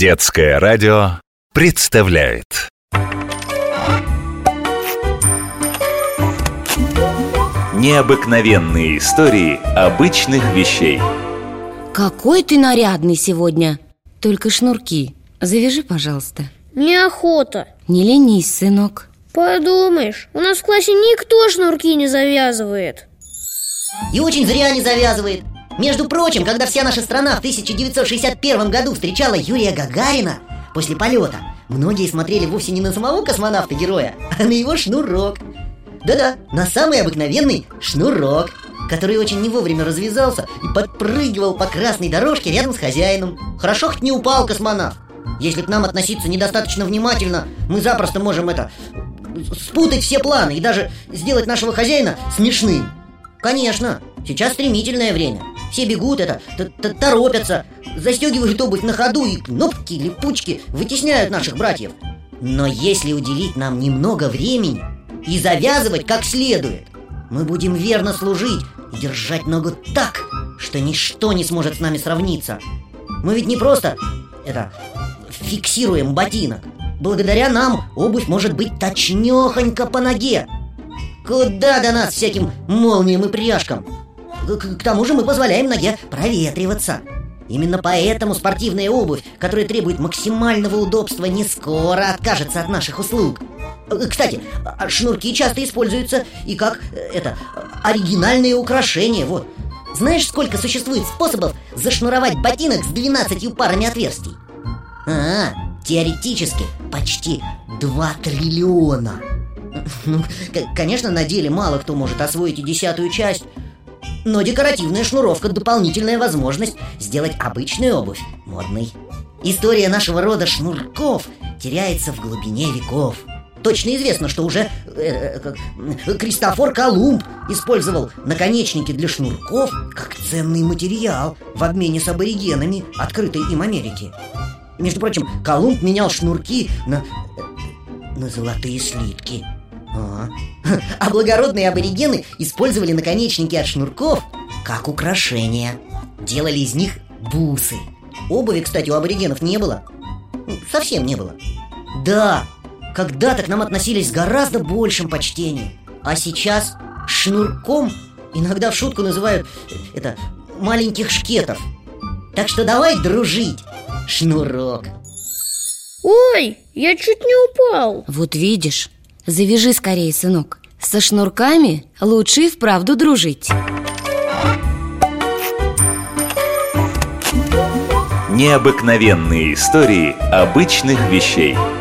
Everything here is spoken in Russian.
Детское радио представляет. Необыкновенные истории обычных вещей. Какой ты нарядный сегодня. Только шнурки Завяжи, пожалуйста. Неохота. Не ленись, сынок. Подумаешь, у нас в классе никто шнурки не завязывает. И очень зря не завязывает Между прочим, когда вся наша страна в 1961 году встречала Юрия Гагарина После полета Многие смотрели вовсе не на самого космонавта-героя, а на его шнурок. Да-да, на самый обыкновенный шнурок Который очень не вовремя развязался и подпрыгивал по красной дорожке рядом с хозяином. Хорошо хоть не упал космонавт. Если к нам относиться недостаточно внимательно Мы запросто можем это спутать все планы и даже сделать нашего хозяина смешным. Конечно, сейчас стремительное время Все бегут это, торопятся Застегивают обувь на ходу и кнопки, липучки вытесняют наших братьев. Но если уделить нам немного времени И завязывать как следует Мы будем верно служить и держать ногу так, что ничто не сможет с нами сравниться. Мы ведь не просто, это, фиксируем ботинок. Благодаря нам обувь может быть точнёхонько по ноге. Куда до нас всяким молниям и пряжкам? К, к тому же мы позволяем ноге проветриваться. Именно поэтому спортивная обувь, которая требует максимального удобства, не скоро откажется от наших услуг. Кстати, а шнурки часто используются и как, это, оригинальные украшения, вот. Знаешь, сколько существует способов зашнуровать ботинок с 12 парами отверстий? А, теоретически почти 2 триллиона. Ну, конечно, на деле мало кто может освоить и десятую часть Но декоративная шнуровка – дополнительная возможность сделать обычную обувь модной История нашего рода шнурков теряется в глубине веков Точно известно, что уже э, э, Кристофор Колумб использовал наконечники для шнурков как ценный материал в обмене с аборигенами открытой им Америки. Между прочим, Колумб менял шнурки на, на золотые слитки. А, а благородные аборигены использовали наконечники от шнурков как украшения. Делали из них бусы. Обуви, кстати, у аборигенов не было. Совсем не было. Да, когда-то к нам относились с гораздо большим почтением. А сейчас шнурком иногда в шутку называют это маленьких шкетов. Так что давай дружить, шнурок. Ой, я чуть не упал. Вот видишь, Завяжи скорее, сынок. Со шнурками лучше и вправду дружить. Необыкновенные истории обычных вещей –